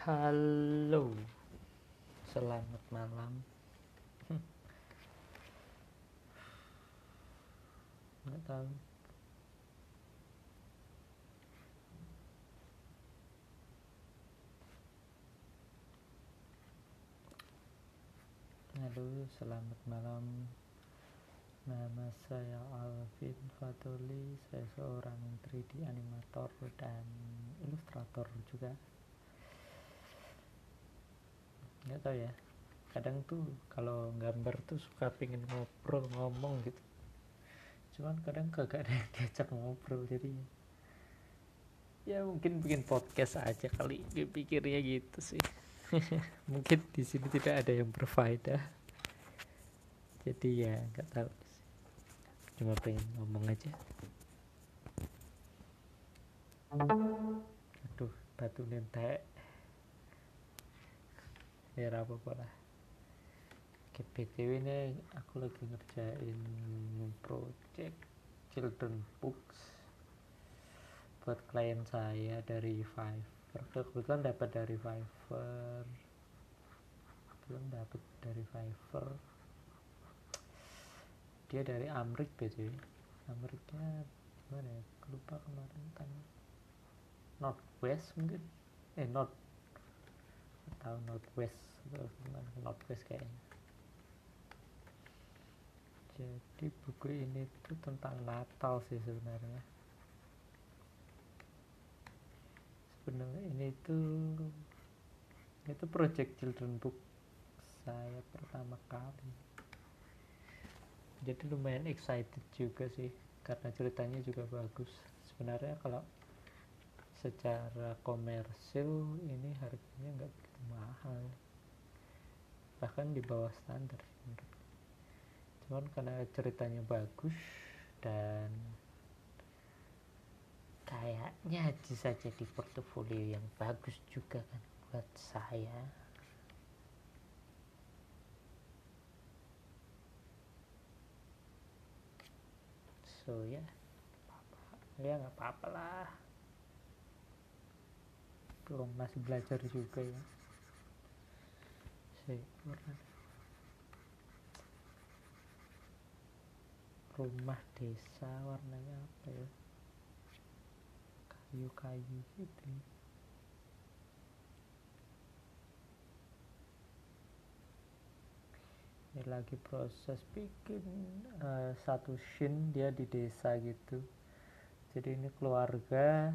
Halo, selamat malam. Nggak tahu. Halo, selamat malam. Nama saya Alvin Fatuli. Saya seorang 3D animator dan ilustrator juga. Nggak tahu ya. Kadang tuh kalau gambar tuh suka pengen ngobrol ngomong gitu. Cuman kadang kagak ada yang diajak ngobrol jadi ya mungkin bikin podcast aja kali pikirnya gitu sih. mungkin di sini tidak ada yang berfaedah jadi ya nggak tahu cuma pengen ngomong aja aduh batu nentek ya apa apa lah. BTW ini aku lagi ngerjain project children books buat klien saya dari Fiverr. Kebetulan dapat dari Fiverr. Kebetulan dapat dari Fiverr. Dia dari Amrik BTW Amriknya gimana ya? Lupa kemarin kan. Northwest mungkin? Eh North atau Northwest Northwest kayaknya. Jadi buku ini tuh tentang Natal sih sebenarnya. Sebenarnya ini tuh itu project children book saya pertama kali. Jadi lumayan excited juga sih karena ceritanya juga bagus. Sebenarnya kalau secara komersil ini harganya nggak begitu mahal bahkan di bawah standar cuman karena ceritanya bagus dan kayaknya bisa jadi portofolio yang bagus juga kan buat saya. So ya ya nggak apa-apa lah. Belum masih belajar juga ya rumah desa warnanya apa ya? Kayu-kayu gitu. Ini lagi proses bikin uh, satu scene dia di desa gitu. Jadi ini keluarga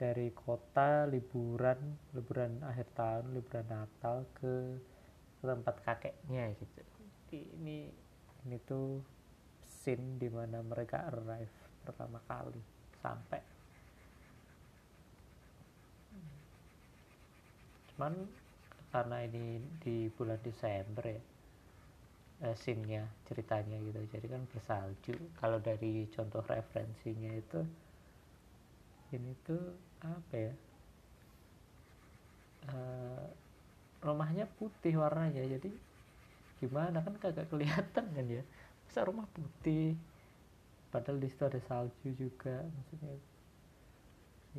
dari kota liburan liburan akhir tahun liburan Natal ke tempat kakeknya gitu. Ini ini tuh scene di mana mereka arrive pertama kali sampai. Cuman karena ini di bulan Desember ya eh, scene-nya ceritanya gitu. Jadi kan bersalju. Kalau dari contoh referensinya itu ini tuh apa ya? Uh, rumahnya putih warnanya jadi gimana? Kan kagak kelihatan kan ya? Masa rumah putih? Padahal di situ ada salju juga maksudnya.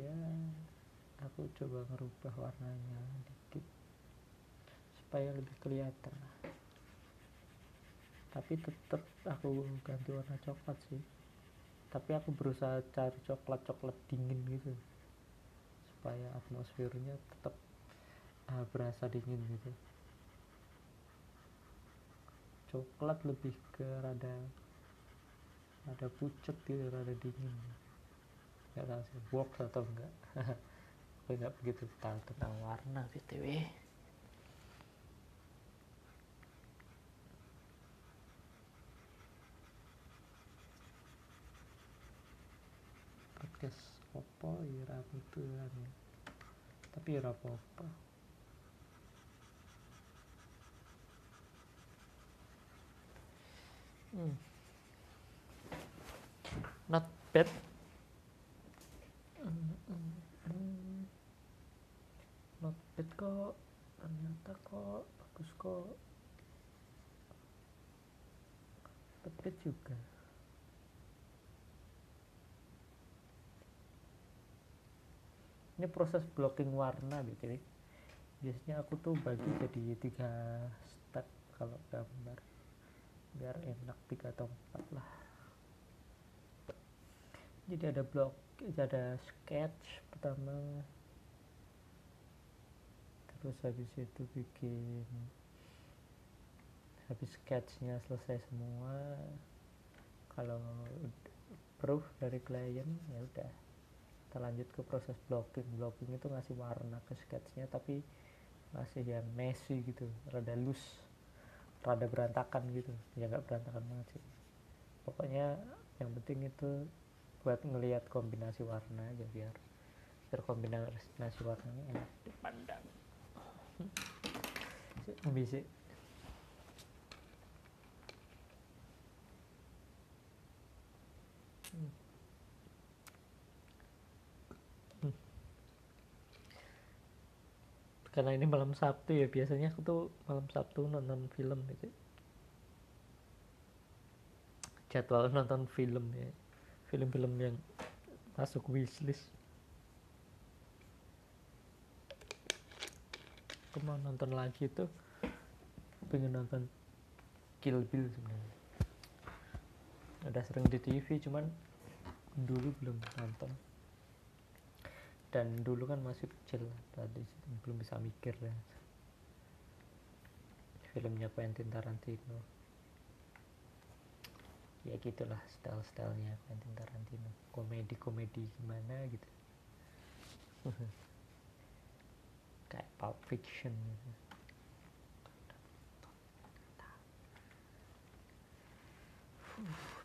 Ya aku coba ngerubah warnanya dikit supaya lebih kelihatan tapi tetap aku ganti warna coklat sih tapi aku berusaha cari coklat coklat dingin gitu. Supaya atmosfernya tetap uh, berasa dingin gitu. Coklat lebih ke rada rada pucet gitu rada dingin. Nggak tahu sih works atau enggak. Aku nggak begitu tahu tentang warna btw podcast opo ira butuhan tapi ira apa-apa. Hmm. not bad. Not bad kok. Ternyata kok bagus kok. Not bad juga ini proses blocking warna gitu biasanya aku tuh bagi jadi tiga step kalau gambar. Biar enak tiga atau empat lah. Jadi ada blok ada sketch pertama. Terus habis itu bikin habis sketchnya selesai semua kalau proof dari klien ya udah kita lanjut ke proses blocking. Blocking itu ngasih warna ke sketchnya tapi masih yang messy gitu rada loose rada berantakan gitu. Ya nggak berantakan banget sih. Pokoknya yang penting itu buat ngelihat kombinasi warna aja biar biar kombinasi warnanya enak dipandang. Bisa karena ini malam Sabtu ya biasanya aku tuh malam Sabtu nonton film gitu jadwal nonton film ya film-film yang masuk wishlist. Aku mau nonton lagi tuh pengen nonton Kill Bill sebenarnya. Udah sering di TV cuman dulu belum nonton dan dulu kan masih kecil tadi belum bisa mikir ya. Filmnya Quentin Tarantino. Ya gitulah style-stylenya Quentin Tarantino. Komedi-komedi gimana gitu. Kayak Pulp Fiction gitu.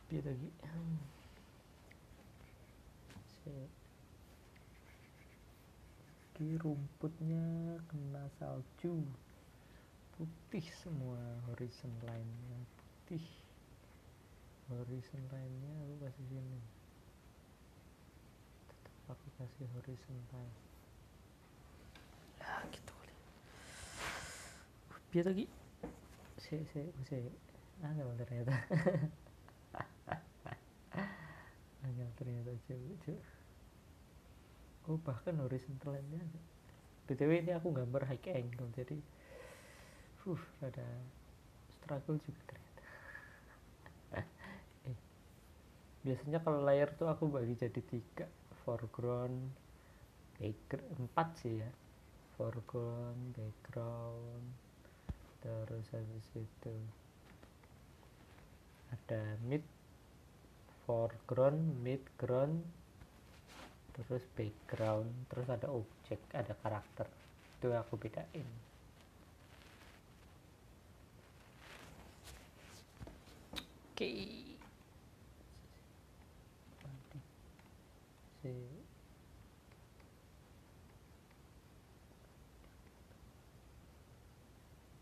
Biar lagi lagi rumputnya kena salju. Putih semua horizon line-nya putih. Horizon line-nya aku kasih sini. Tetap aku kasih horizon line ya gitu kali. Biar lagi. Saya saya saya angel ternyata. Angel ternyata coba coba oh bahkan horizontal line-nya btw ini aku gambar high angle jadi uh ada struggle juga ternyata. Eh, biasanya kalau layer tuh aku bagi jadi tiga foreground background empat sih ya. Foreground background terus habis itu ada mid foreground midground terus background terus ada objek ada karakter. Itu aku bedain. Oke. Okay.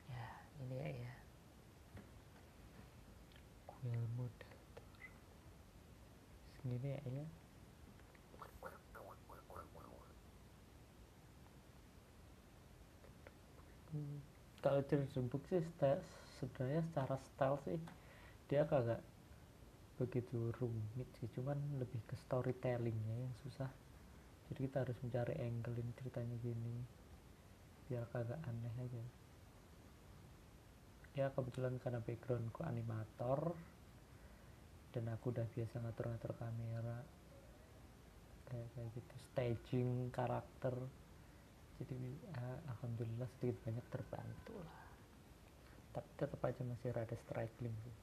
ya ini ya ya. Kuil ya ya kalau Book sih sebenarnya secara style sih dia kagak begitu rumit sih. Cuman lebih ke storytellingnya yang susah. Jadi kita harus mencari angle ini ceritanya gini biar kagak aneh aja. Ya kebetulan karena backgroundku animator dan aku udah biasa ngatur-ngatur kamera kayak kayak gitu. Staging karakter jadi ya, alhamdulillah sedikit banyak terbantu lah. Tapi tetap aja masih rada struggling sih.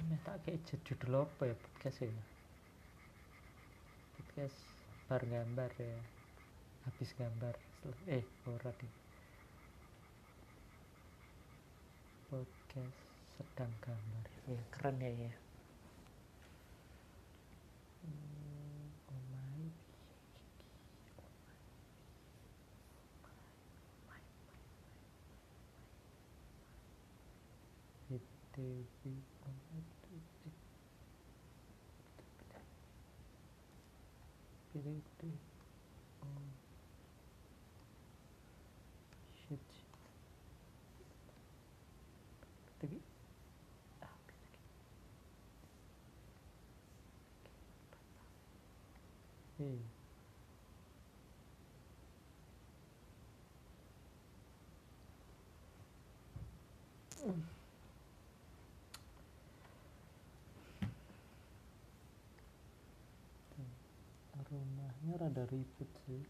Ini tak kayak judul apa ya podcast ya? Podcast bar gambar ya. Habis gambar. Eh ora deh podcast sedang gambar. Ya keren ya ya. BTW oh my tapi, hmm. rumahnya rada ribet sih.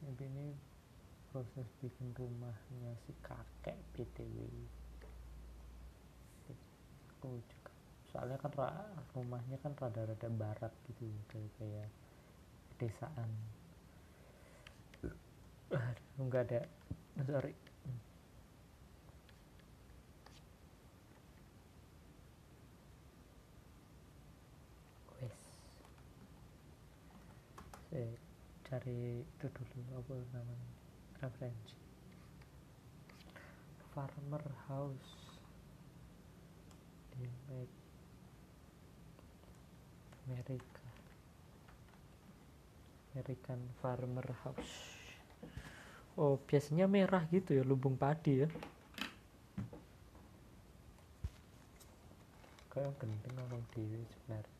Tapi ini proses bikin rumahnya si kakek PTW aku juga. Soalnya kan rumahnya kan rada-rada barat gitu kayak pedesaan. Enggak ada. Sorry. Saya cari itu dulu apa namanya? Referensi. Farmer house Amerika American farmer house oh biasanya merah gitu ya lumbung padi ya kayak gendeng orang dewi sebenarnya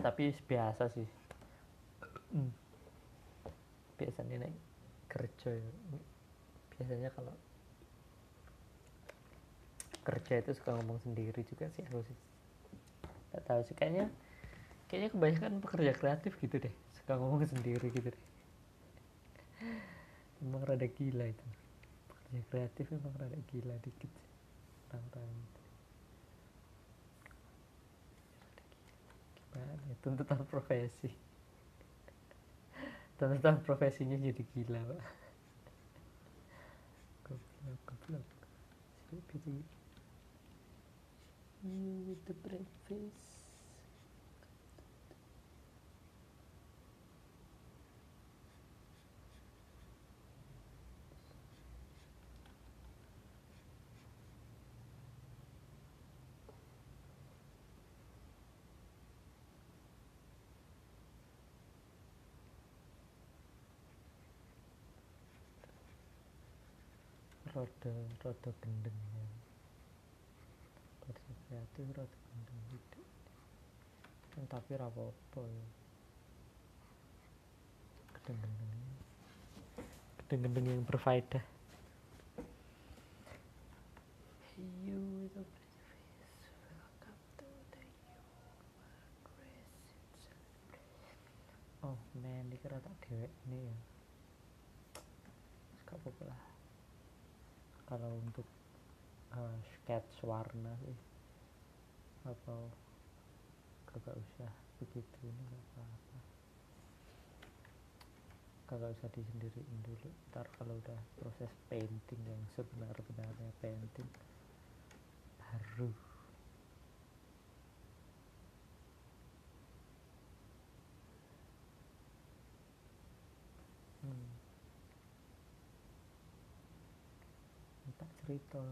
tapi biasa sih hmm. biasanya naik kerja ya. biasanya kalau kerja itu suka ngomong sendiri juga sih aku sih. Nggak tahu sih kayaknya kayaknya kebanyakan pekerja kreatif gitu deh suka ngomong sendiri gitu deh. Emang rada gila itu. Pekerja kreatif emang rada gila dikit orang-orang itu. Gimana ya, tuntutan profesi? Tuntutan profesinya jadi gila pak. Goblok goblok you with the breakfast rada rada gendeng ya kreatif rada gendeng gitu kan tapi rapopo ya. Gendeng-gendeng gendeng-gendeng yang berfaedah. You the Oh man, dikira tak dewek nih ya. Gak apa-apa lah. Kalau untuk uh, sketch warna sih atau kagak usah begitu ini gak apa-apa. Kagak usah disendiriin dulu. Ntar kalau udah proses painting yang sebenar-benarnya painting baru hmm. tak cerita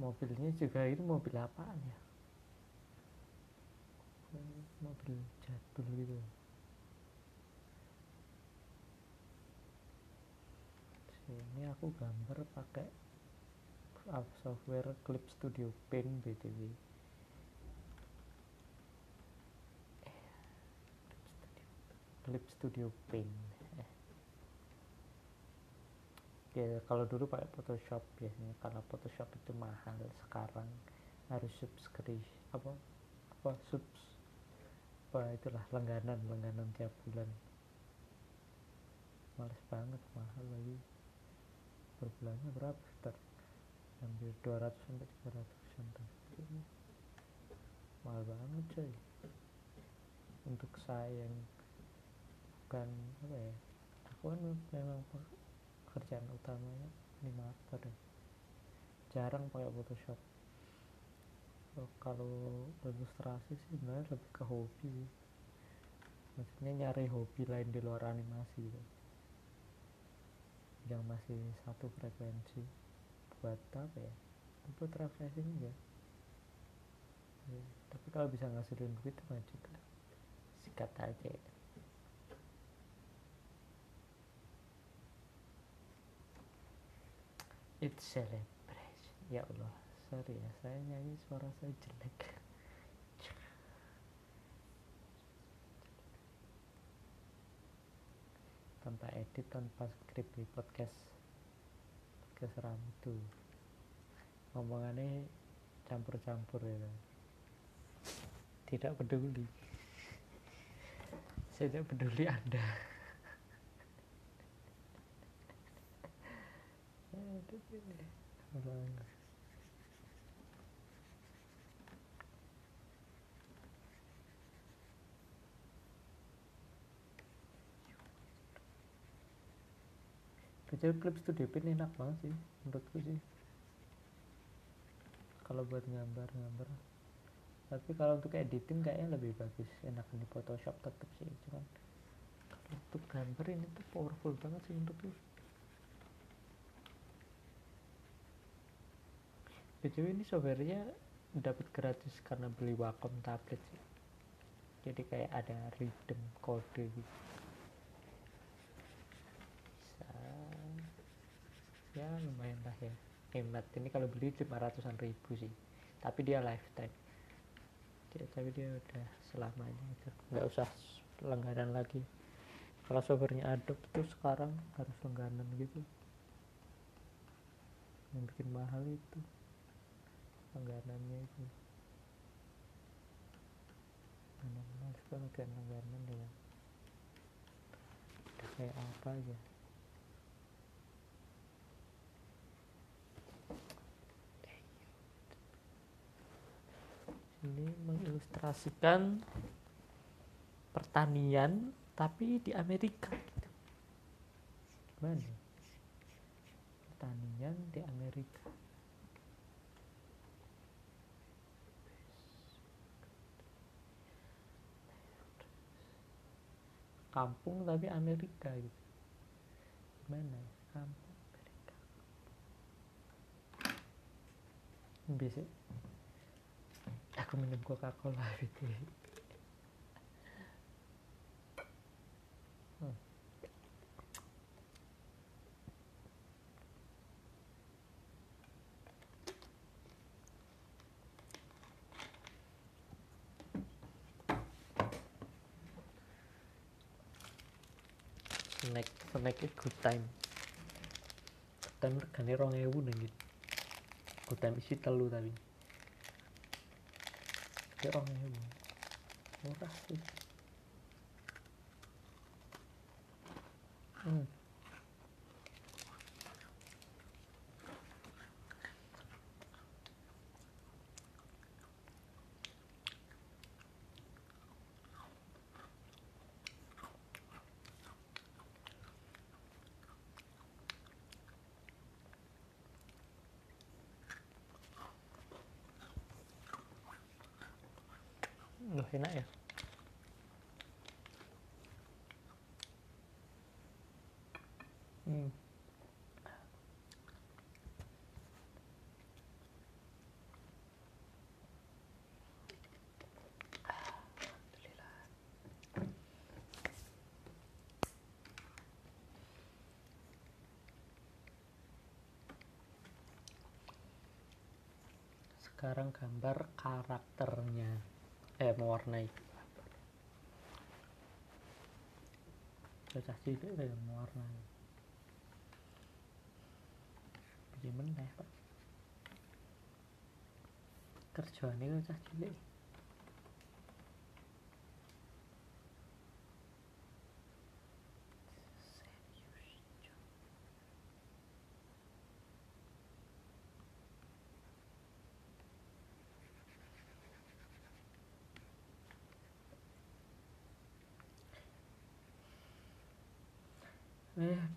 mobilnya juga ini mobil apaan ya? Mobil jadul gitu. Ini aku gambar pakai software Clip Studio Paint btw Clip Studio Paint ya kalau dulu pakai Photoshop biasanya karena Photoshop itu mahal sekarang. Harus subscribe apa apa subs apa itulah langganan langganan tiap bulan. Males banget mahal lagi. Per bulannya berapa sekitar hampir 200 sampai 300 an mahal banget coy. Untuk saya yang bukan apa ya aku kan memang kerjaan utamanya animator ya. jarang pakai Photoshop. Kalau ilustrasi sih sebenarnya lebih ke hobi. Maksudnya nyari hobi lain di luar animasi. Gitu. yang masih satu frekuensi. Buat apa ya? Buat refreshing ya, ya tapi kalau bisa ngasilin duit mah juga sikat aja it's celebration ya Allah sorry ya saya nyanyi suara saya jelek. Tanpa edit tanpa skrip di podcast podcast ram itu ngomongannya campur-campur ya. Tidak peduli. Saya tidak peduli anda Kecil klip studio pin enak banget sih menurutku sih. Kalau buat gambar-gambar tapi kalau untuk editing kayaknya lebih bagus. Enak di Photoshop tetap sih cuman kalau untuk gambar ini tuh powerful banget sih menurutku BTW ini softwarenya dapat gratis karena beli Wacom tablet sih. Jadi kayak ada rhythm kode gitu. Bisa. Ya lumayan lah ya. Hemat. Ini kalau beli cuma ratusan ribu sih. Tapi dia lifetime. Dia, tapi dia udah selamanya itu. Nggak usah langganan lagi. Kalau softwarenya Adobe tuh sekarang harus langganan gitu. Yang bikin mahal itu langganannya itu. Mana banget kan langganan ya. Udah kayak apa aja. Ini mengilustrasikan pertanian tapi di Amerika gitu. gimana? Pertanian di Amerika kampung tapi Amerika gitu. Gimana ya? kampung Amerika. Bisa aku minum coca cola gitu hmm. Snack snack good time. Good time regane rong ewu nang gitu good time isi telu tapi. Ya rong ewu. Murah sih. Hmm. Loh, enak ya hmm. sekarang gambar karakternya mornay cho ta chi cái về mornay gì mình đẹp á cắt chờ nếu ta chi đấy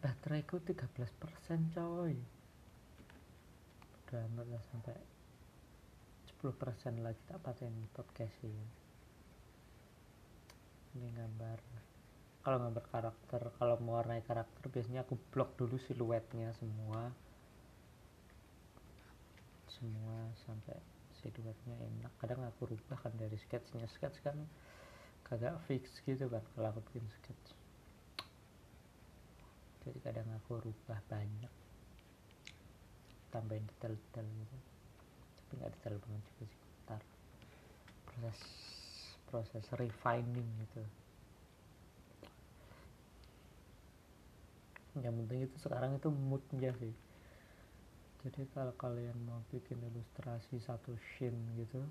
bateraiku 13% coy. Udah amat lah sampai 10% lagi tak paten podcast ini. Ini gambar. Kalau gambar karakter kalau mewarnai karakter biasanya aku blok dulu siluetnya semua. Semua sampai educatnya enak. Kadang aku rubah kan dari sketsnya sketch kan kagak fix gitu kan kalau aku bikin sketch jadi kadang aku rubah banyak. Tambahin detail-detail gitu. Tapi nggak detail banget juga sih ntar proses proses refining gitu. Yang penting itu sekarang itu moodnya sih. Jadi kalau kalian mau bikin ilustrasi satu scene gitu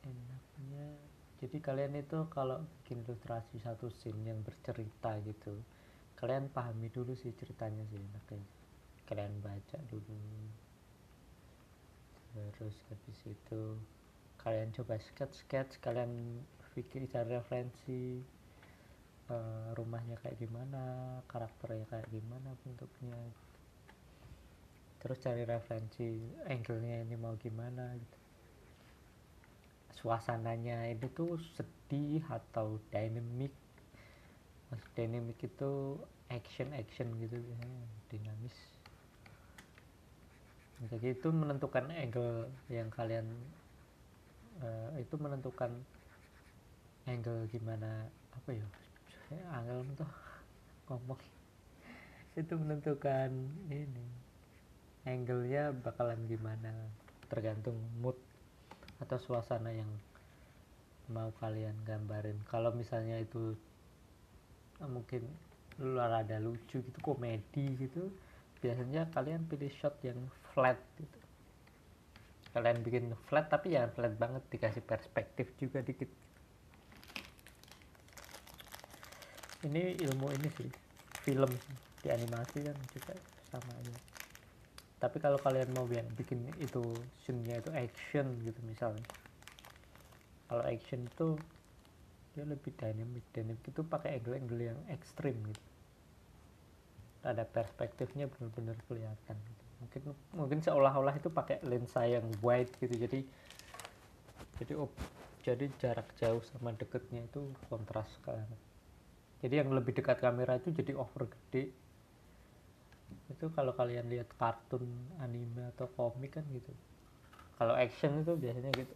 enaknya jadi kalian itu kalau bikin ilustrasi satu scene yang bercerita gitu kalian pahami dulu sih ceritanya sih enaknya kalian baca dulu. Terus habis itu kalian coba sketch sketch kalian pikir cari referensi uh, rumahnya kayak gimana karakternya kayak gimana bentuknya. Terus cari referensi angle-nya ini mau gimana gitu suasananya ini tuh sedih atau dynamic? Mas dynamic itu action action gitu ya dinamis. Jadi itu menentukan angle yang kalian uh, itu menentukan angle gimana apa ya angle tuh ngomong. Itu menentukan ini angle-nya bakalan gimana tergantung mood atau suasana yang mau kalian gambarin? Kalau misalnya itu mungkin lu ada lucu gitu komedi gitu biasanya kalian pilih shot yang flat gitu. Kalian bikin flat tapi jangan flat banget dikasih perspektif juga dikit. Ini ilmu ini sih film di animasi kan juga sama aja tapi kalau kalian mau bikin itu scene-nya itu action gitu misalnya. Kalau action itu dia lebih dynamic dynamic itu pakai angle-angle yang ekstrim gitu. Ada perspektifnya benar-benar kelihatan gitu. mungkin mungkin seolah-olah itu pakai lensa yang wide gitu. Jadi jadi op, jadi jarak jauh sama deketnya itu kontras kan jadi yang lebih dekat kamera itu jadi over gede itu kalau kalian lihat kartun anime atau komik kan gitu. Kalau action itu biasanya gitu.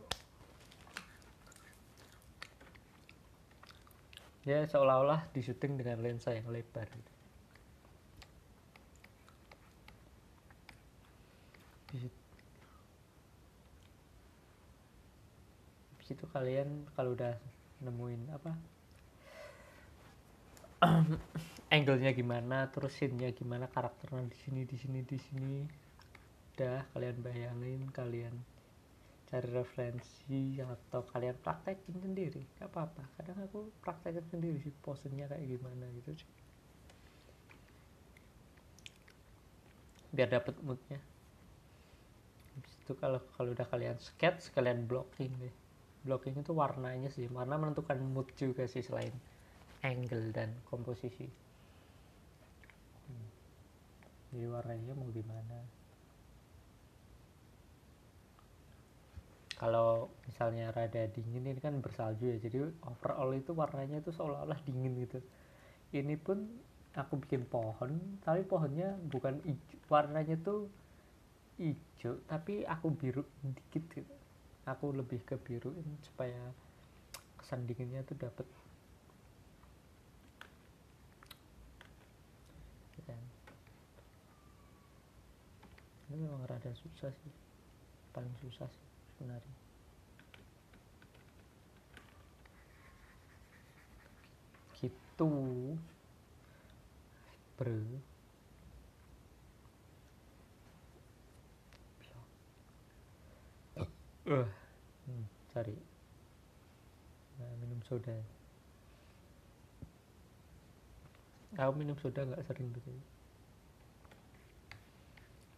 Ya seolah-olah disuting dengan lensa yang lebar gitu. Habis itu kalian kalau udah nemuin apa angle-nya gimana terus scene-nya gimana karakternya di sini di sini di sini. Udah kalian bayangin kalian cari referensi atau kalian praktekin sendiri. Gak apa-apa. Kadang aku praktekin sendiri sih posenya kayak gimana gitu sih. Biar dapet moodnya. Itu kalau kalau udah kalian sketch kalian blocking deh. Blocking itu warnanya sih warna menentukan mood juga sih selain angle dan komposisi. Jadi warnanya mau gimana? Kalau misalnya rada dingin ini kan bersalju ya. Jadi overall itu warnanya itu seolah-olah dingin gitu. Ini pun aku bikin pohon tapi pohonnya bukan hijau warnanya tuh hijau tapi aku biru dikit gitu. Aku lebih ke biruin supaya kesan dinginnya tuh dapet Dan ini memang rada susah sih. Paling susah sih sebenarnya. Gitu. Bro uh hmm, cari nah, minum soda. Aku minum soda nggak sering gitu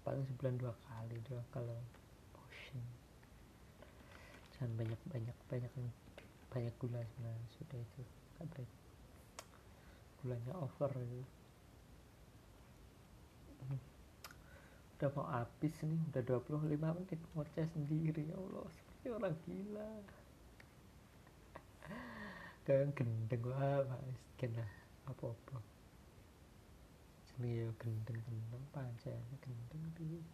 paling sebulan dua kali doang kalau potion jangan banyak banyak banyak banyak gula sebenarnya. Sudah itu nggak baik. Gulanya over gitu udah mau habis nih udah 25 menit ngoceh sendiri. Ya Allah seperti orang gila. Kayak gendeng wah mas. Kena apa apa sini ya gendeng gendeng pancen gendeng tuh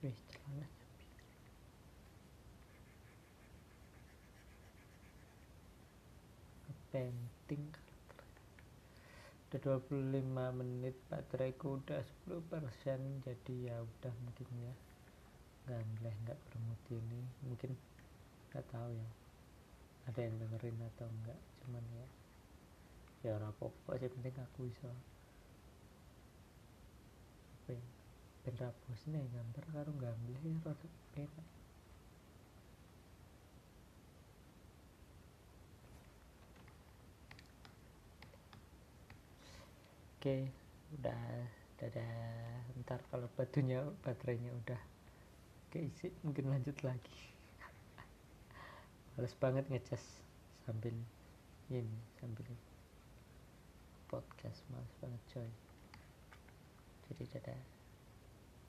eh celananya biru painting udah 25 menit bateraiku udah 10% jadi ya udah mungkin ya. Nggak nggak bermut ini. Mungkin nggak tahu ya ada yang dengerin atau enggak cuman ya ya orang apa sih penting aku bisa apa ya ben rapos nih gambar karo gambar ya rada enak oke udah dadah. Ntar kalau batunya baterainya udah keisi mungkin lanjut lagi. Males banget ngecas sambil ini sambil podcast males banget coy. Jadi dadah